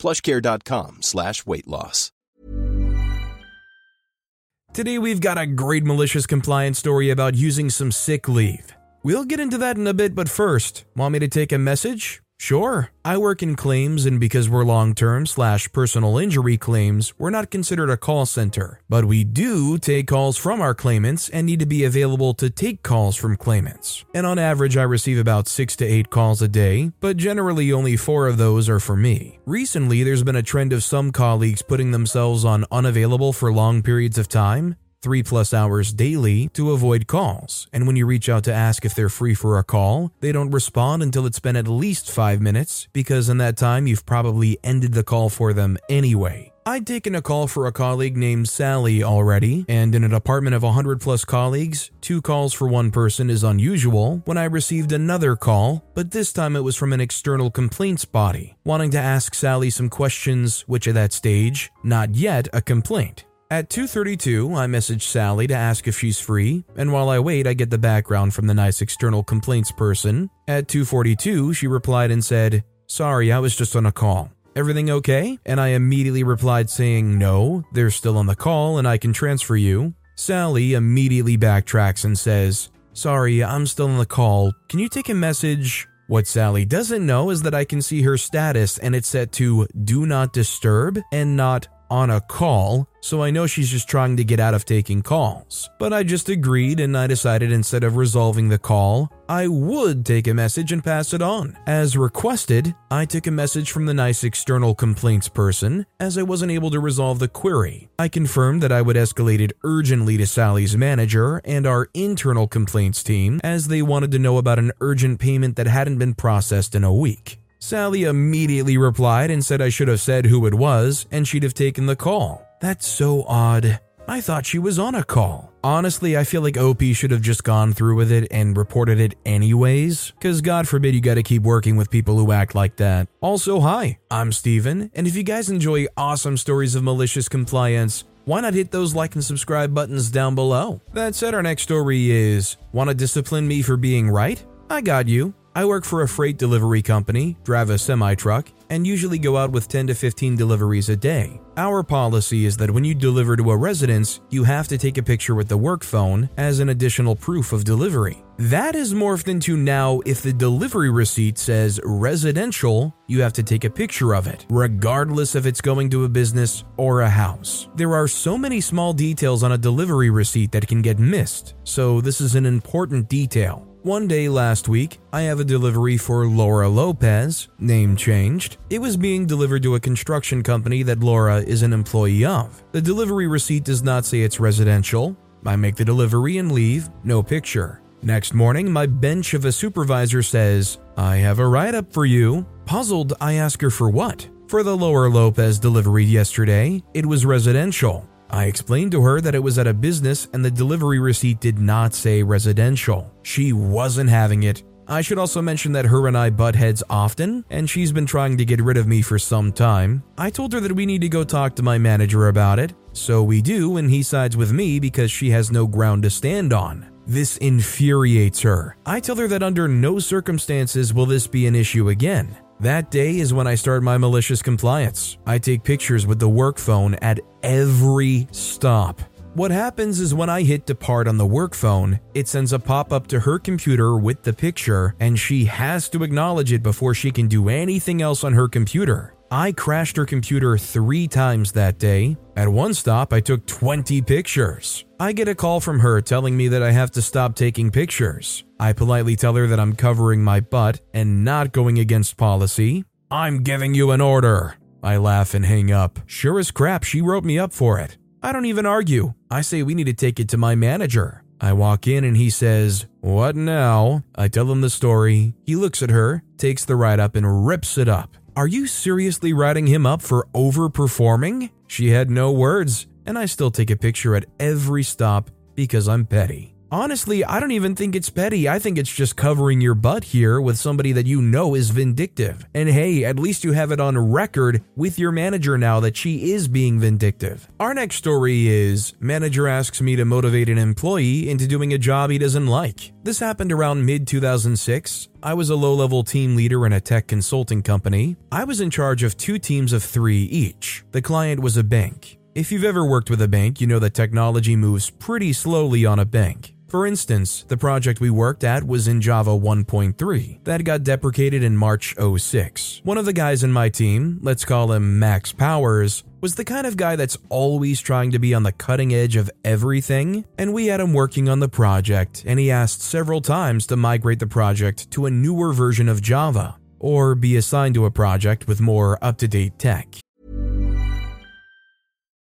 plushcare.com slash weight loss. Today we've got a great malicious compliance story about using some sick leave. We'll get into that in a bit, but first, want me to take a message? Sure. I work in claims, and because we're long term slash personal injury claims, we're not considered a call center. But we do take calls from our claimants and need to be available to take calls from claimants. And on average, I receive about six to eight calls a day, but generally only four of those are for me. Recently, there's been a trend of some colleagues putting themselves on unavailable for long periods of time, three plus hours daily to avoid calls. And when you reach out to ask if they're free for a call, they don't respond until it's been at least five minutes because in that time you've probably ended the call for them anyway. I'd taken a call for a colleague named Sally already, and in a department of 100 plus colleagues, two calls for one person is unusual when I received another call, but this time it was from an external complaints body, wanting to ask Sally some questions, which at that stage, not yet a complaint. At 2:32, I message Sally to ask if she's free, and while I wait, I get the background from the nice external complaints person. At 2:42, she replied and said, "Sorry, I was just on a call. Everything okay?" And I immediately replied saying, "No, they're still on the call and I can transfer you." Sally immediately backtracks and says, "Sorry, I'm still on the call. Can you take a message?" What Sally doesn't know is that I can see her status and it's set to do not disturb and not on a call, so I know she's just trying to get out of taking calls. But I just agreed and I decided instead of resolving the call, I would take a message and pass it on. As requested, I took a message from the nice external complaints person as I wasn't able to resolve the query. I confirmed that I would escalate it urgently to Sally's manager and our internal complaints team as they wanted to know about an urgent payment that hadn't been processed in a week. Sally immediately replied and said I should have said who it was and she'd have taken the call. That's so odd. I thought she was on a call. Honestly, I feel like OP should have just gone through with it and reported it anyways, because God forbid you gotta keep working with people who act like that. Also, hi, I'm Steven, and if you guys enjoy awesome stories of malicious compliance, why not hit those like and subscribe buttons down below? That said, our next story is Wanna discipline me for being right? I got you. I work for a freight delivery company, drive a semi truck, and usually go out with 10 to 15 deliveries a day. Our policy is that when you deliver to a residence, you have to take a picture with the work phone as an additional proof of delivery. That is morphed into now if the delivery receipt says residential, you have to take a picture of it, regardless if it's going to a business or a house. There are so many small details on a delivery receipt that can get missed, so this is an important detail. One day last week, I have a delivery for Laura Lopez, name changed. It was being delivered to a construction company that Laura is an employee of. The delivery receipt does not say it's residential. I make the delivery and leave, no picture. Next morning, my bench of a supervisor says, I have a write up for you. Puzzled, I ask her for what? For the Laura Lopez delivery yesterday, it was residential. I explained to her that it was at a business and the delivery receipt did not say residential. She wasn't having it. I should also mention that her and I butt heads often, and she's been trying to get rid of me for some time. I told her that we need to go talk to my manager about it, so we do, and he sides with me because she has no ground to stand on. This infuriates her. I tell her that under no circumstances will this be an issue again. That day is when I start my malicious compliance. I take pictures with the work phone at every stop. What happens is when I hit depart on the work phone, it sends a pop up to her computer with the picture, and she has to acknowledge it before she can do anything else on her computer. I crashed her computer three times that day. At one stop, I took 20 pictures. I get a call from her telling me that I have to stop taking pictures. I politely tell her that I'm covering my butt and not going against policy. I'm giving you an order. I laugh and hang up. Sure as crap, she wrote me up for it. I don't even argue. I say we need to take it to my manager. I walk in and he says, What now? I tell him the story. He looks at her, takes the write up, and rips it up. Are you seriously writing him up for overperforming? She had no words, and I still take a picture at every stop because I'm petty. Honestly, I don't even think it's petty. I think it's just covering your butt here with somebody that you know is vindictive. And hey, at least you have it on record with your manager now that she is being vindictive. Our next story is manager asks me to motivate an employee into doing a job he doesn't like. This happened around mid 2006. I was a low level team leader in a tech consulting company. I was in charge of two teams of three each. The client was a bank. If you've ever worked with a bank, you know that technology moves pretty slowly on a bank. For instance, the project we worked at was in Java 1.3 that got deprecated in March 06. One of the guys in my team, let's call him Max Powers, was the kind of guy that's always trying to be on the cutting edge of everything, and we had him working on the project, and he asked several times to migrate the project to a newer version of Java, or be assigned to a project with more up to date tech.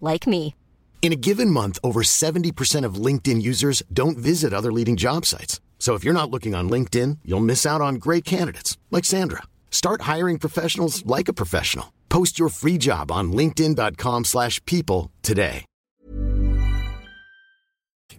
like me. In a given month, over 70% of LinkedIn users don't visit other leading job sites. So if you're not looking on LinkedIn, you'll miss out on great candidates like Sandra. Start hiring professionals like a professional. Post your free job on linkedin.com/people slash people today.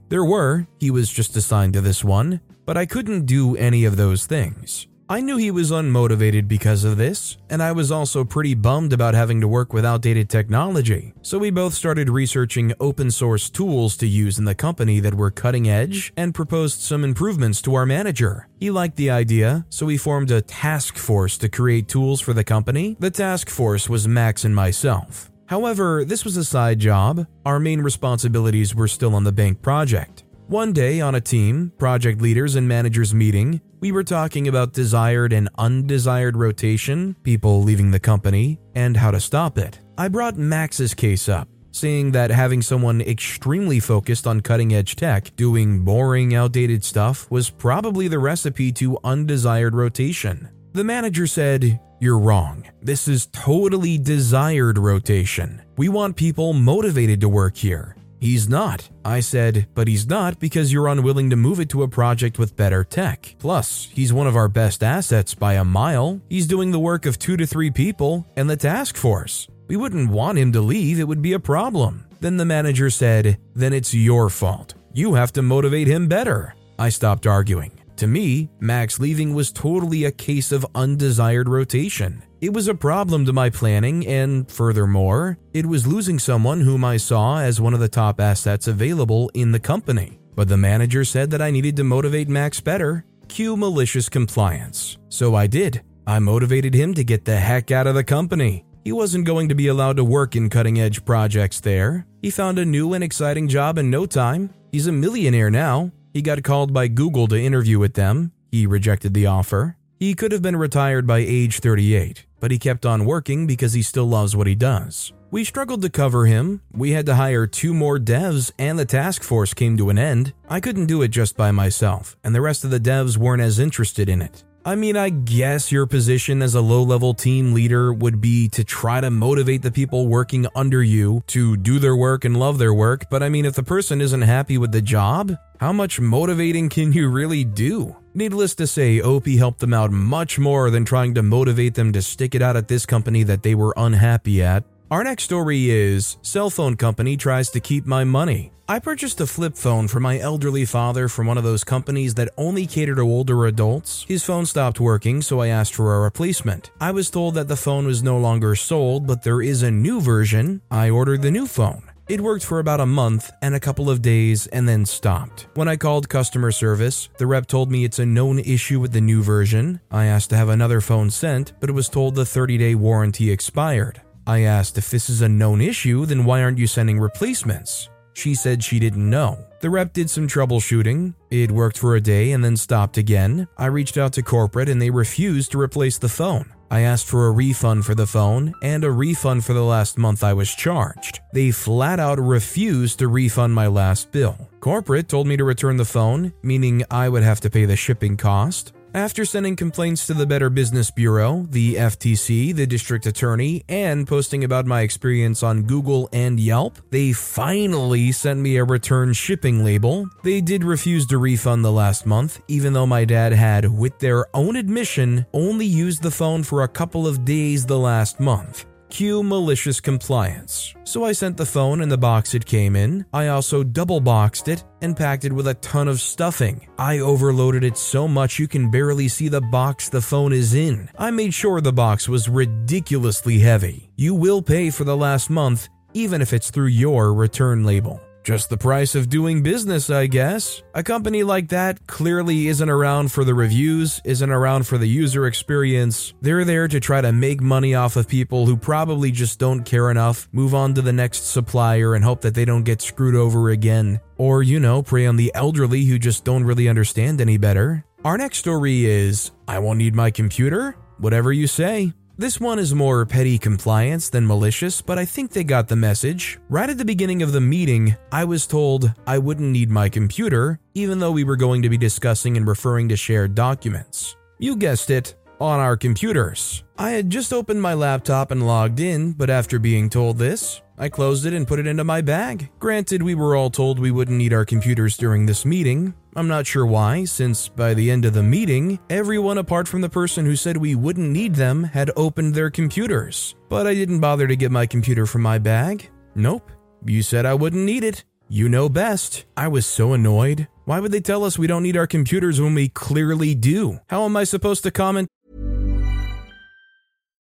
There were, he was just assigned to this one, but I couldn't do any of those things. I knew he was unmotivated because of this, and I was also pretty bummed about having to work with outdated technology. So we both started researching open source tools to use in the company that were cutting edge and proposed some improvements to our manager. He liked the idea, so we formed a task force to create tools for the company. The task force was Max and myself. However, this was a side job. Our main responsibilities were still on the bank project. One day on a team, project leaders and managers meeting, we were talking about desired and undesired rotation, people leaving the company, and how to stop it. I brought Max's case up, saying that having someone extremely focused on cutting edge tech doing boring, outdated stuff was probably the recipe to undesired rotation. The manager said, You're wrong. This is totally desired rotation. We want people motivated to work here. He's not. I said, but he's not because you're unwilling to move it to a project with better tech. Plus, he's one of our best assets by a mile. He's doing the work of two to three people and the task force. We wouldn't want him to leave, it would be a problem. Then the manager said, Then it's your fault. You have to motivate him better. I stopped arguing. To me, Max leaving was totally a case of undesired rotation. It was a problem to my planning, and furthermore, it was losing someone whom I saw as one of the top assets available in the company. But the manager said that I needed to motivate Max better. Cue malicious compliance. So I did. I motivated him to get the heck out of the company. He wasn't going to be allowed to work in cutting edge projects there. He found a new and exciting job in no time. He's a millionaire now. He got called by Google to interview with them. He rejected the offer. He could have been retired by age 38, but he kept on working because he still loves what he does. We struggled to cover him. We had to hire two more devs, and the task force came to an end. I couldn't do it just by myself, and the rest of the devs weren't as interested in it. I mean, I guess your position as a low level team leader would be to try to motivate the people working under you to do their work and love their work, but I mean, if the person isn't happy with the job, how much motivating can you really do? Needless to say, OP helped them out much more than trying to motivate them to stick it out at this company that they were unhappy at. Our next story is Cell phone company tries to keep my money. I purchased a flip phone for my elderly father from one of those companies that only cater to older adults. His phone stopped working, so I asked for a replacement. I was told that the phone was no longer sold, but there is a new version. I ordered the new phone. It worked for about a month and a couple of days and then stopped. When I called customer service, the rep told me it's a known issue with the new version. I asked to have another phone sent, but it was told the 30 day warranty expired. I asked if this is a known issue, then why aren't you sending replacements? She said she didn't know. The rep did some troubleshooting. It worked for a day and then stopped again. I reached out to corporate and they refused to replace the phone. I asked for a refund for the phone and a refund for the last month I was charged. They flat out refused to refund my last bill. Corporate told me to return the phone, meaning I would have to pay the shipping cost. After sending complaints to the Better Business Bureau, the FTC, the district attorney, and posting about my experience on Google and Yelp, they finally sent me a return shipping label. They did refuse to refund the last month, even though my dad had, with their own admission, only used the phone for a couple of days the last month. Cue malicious compliance. So I sent the phone in the box it came in. I also double boxed it and packed it with a ton of stuffing. I overloaded it so much you can barely see the box the phone is in. I made sure the box was ridiculously heavy. You will pay for the last month, even if it's through your return label. Just the price of doing business, I guess. A company like that clearly isn't around for the reviews, isn't around for the user experience. They're there to try to make money off of people who probably just don't care enough, move on to the next supplier, and hope that they don't get screwed over again. Or, you know, prey on the elderly who just don't really understand any better. Our next story is I won't need my computer? Whatever you say. This one is more petty compliance than malicious, but I think they got the message. Right at the beginning of the meeting, I was told I wouldn't need my computer, even though we were going to be discussing and referring to shared documents. You guessed it, on our computers. I had just opened my laptop and logged in, but after being told this, I closed it and put it into my bag. Granted, we were all told we wouldn't need our computers during this meeting, I'm not sure why, since by the end of the meeting, everyone apart from the person who said we wouldn't need them had opened their computers. But I didn't bother to get my computer from my bag. Nope. You said I wouldn't need it. You know best. I was so annoyed. Why would they tell us we don't need our computers when we clearly do? How am I supposed to comment?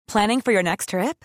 Planning for your next trip?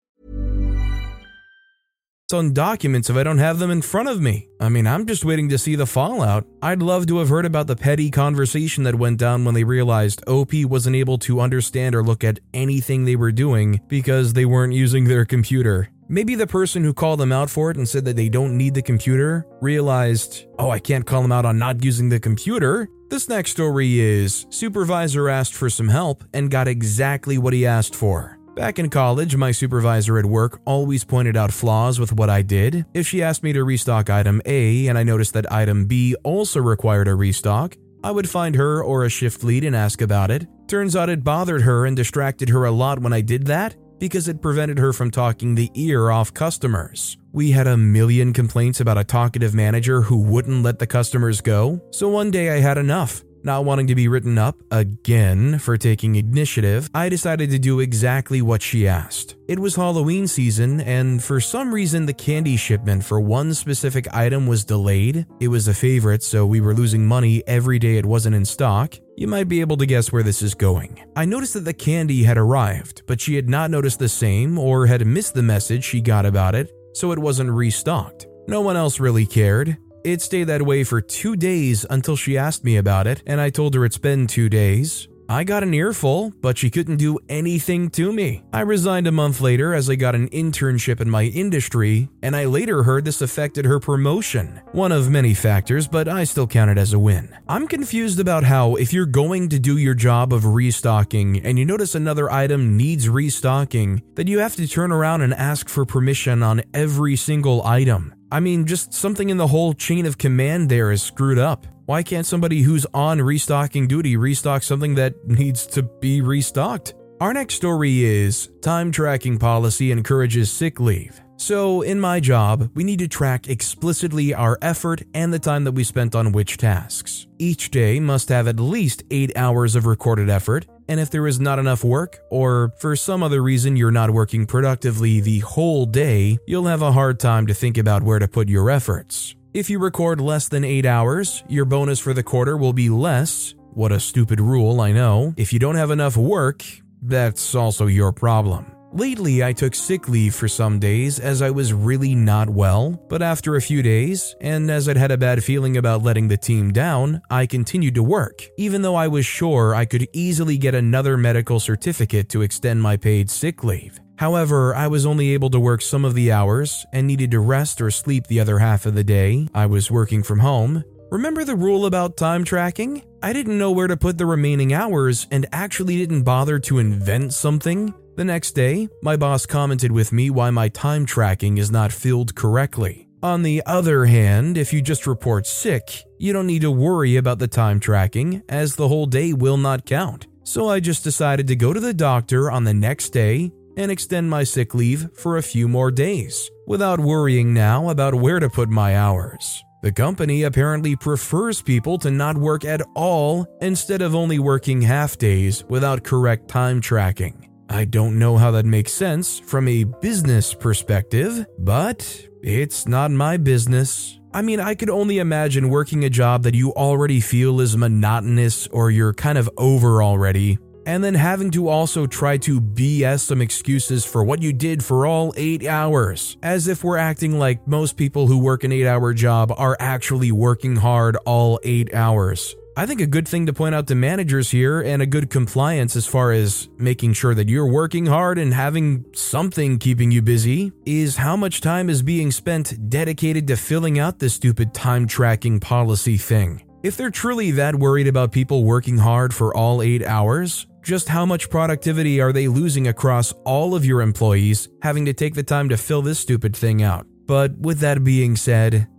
on documents if I don't have them in front of me. I mean, I'm just waiting to see the fallout. I'd love to have heard about the petty conversation that went down when they realized OP wasn't able to understand or look at anything they were doing because they weren't using their computer. Maybe the person who called them out for it and said that they don't need the computer realized, oh, I can't call them out on not using the computer. This next story is Supervisor asked for some help and got exactly what he asked for. Back in college, my supervisor at work always pointed out flaws with what I did. If she asked me to restock item A and I noticed that item B also required a restock, I would find her or a shift lead and ask about it. Turns out it bothered her and distracted her a lot when I did that because it prevented her from talking the ear off customers. We had a million complaints about a talkative manager who wouldn't let the customers go, so one day I had enough. Not wanting to be written up again for taking initiative, I decided to do exactly what she asked. It was Halloween season, and for some reason, the candy shipment for one specific item was delayed. It was a favorite, so we were losing money every day it wasn't in stock. You might be able to guess where this is going. I noticed that the candy had arrived, but she had not noticed the same or had missed the message she got about it, so it wasn't restocked. No one else really cared. It stayed that way for two days until she asked me about it, and I told her it's been two days. I got an earful, but she couldn't do anything to me. I resigned a month later as I got an internship in my industry, and I later heard this affected her promotion. One of many factors, but I still count it as a win. I'm confused about how, if you're going to do your job of restocking and you notice another item needs restocking, that you have to turn around and ask for permission on every single item. I mean, just something in the whole chain of command there is screwed up. Why can't somebody who's on restocking duty restock something that needs to be restocked? Our next story is Time tracking policy encourages sick leave. So, in my job, we need to track explicitly our effort and the time that we spent on which tasks. Each day must have at least 8 hours of recorded effort, and if there is not enough work, or for some other reason you're not working productively the whole day, you'll have a hard time to think about where to put your efforts. If you record less than 8 hours, your bonus for the quarter will be less. What a stupid rule, I know. If you don't have enough work, that's also your problem. Lately, I took sick leave for some days as I was really not well, but after a few days, and as I'd had a bad feeling about letting the team down, I continued to work, even though I was sure I could easily get another medical certificate to extend my paid sick leave. However, I was only able to work some of the hours and needed to rest or sleep the other half of the day. I was working from home. Remember the rule about time tracking? I didn't know where to put the remaining hours and actually didn't bother to invent something. The next day, my boss commented with me why my time tracking is not filled correctly. On the other hand, if you just report sick, you don't need to worry about the time tracking as the whole day will not count. So I just decided to go to the doctor on the next day and extend my sick leave for a few more days, without worrying now about where to put my hours. The company apparently prefers people to not work at all instead of only working half days without correct time tracking. I don't know how that makes sense from a business perspective, but it's not my business. I mean, I could only imagine working a job that you already feel is monotonous or you're kind of over already, and then having to also try to BS some excuses for what you did for all eight hours, as if we're acting like most people who work an eight hour job are actually working hard all eight hours. I think a good thing to point out to managers here and a good compliance as far as making sure that you're working hard and having something keeping you busy is how much time is being spent dedicated to filling out this stupid time tracking policy thing. If they're truly that worried about people working hard for all eight hours, just how much productivity are they losing across all of your employees having to take the time to fill this stupid thing out? But with that being said,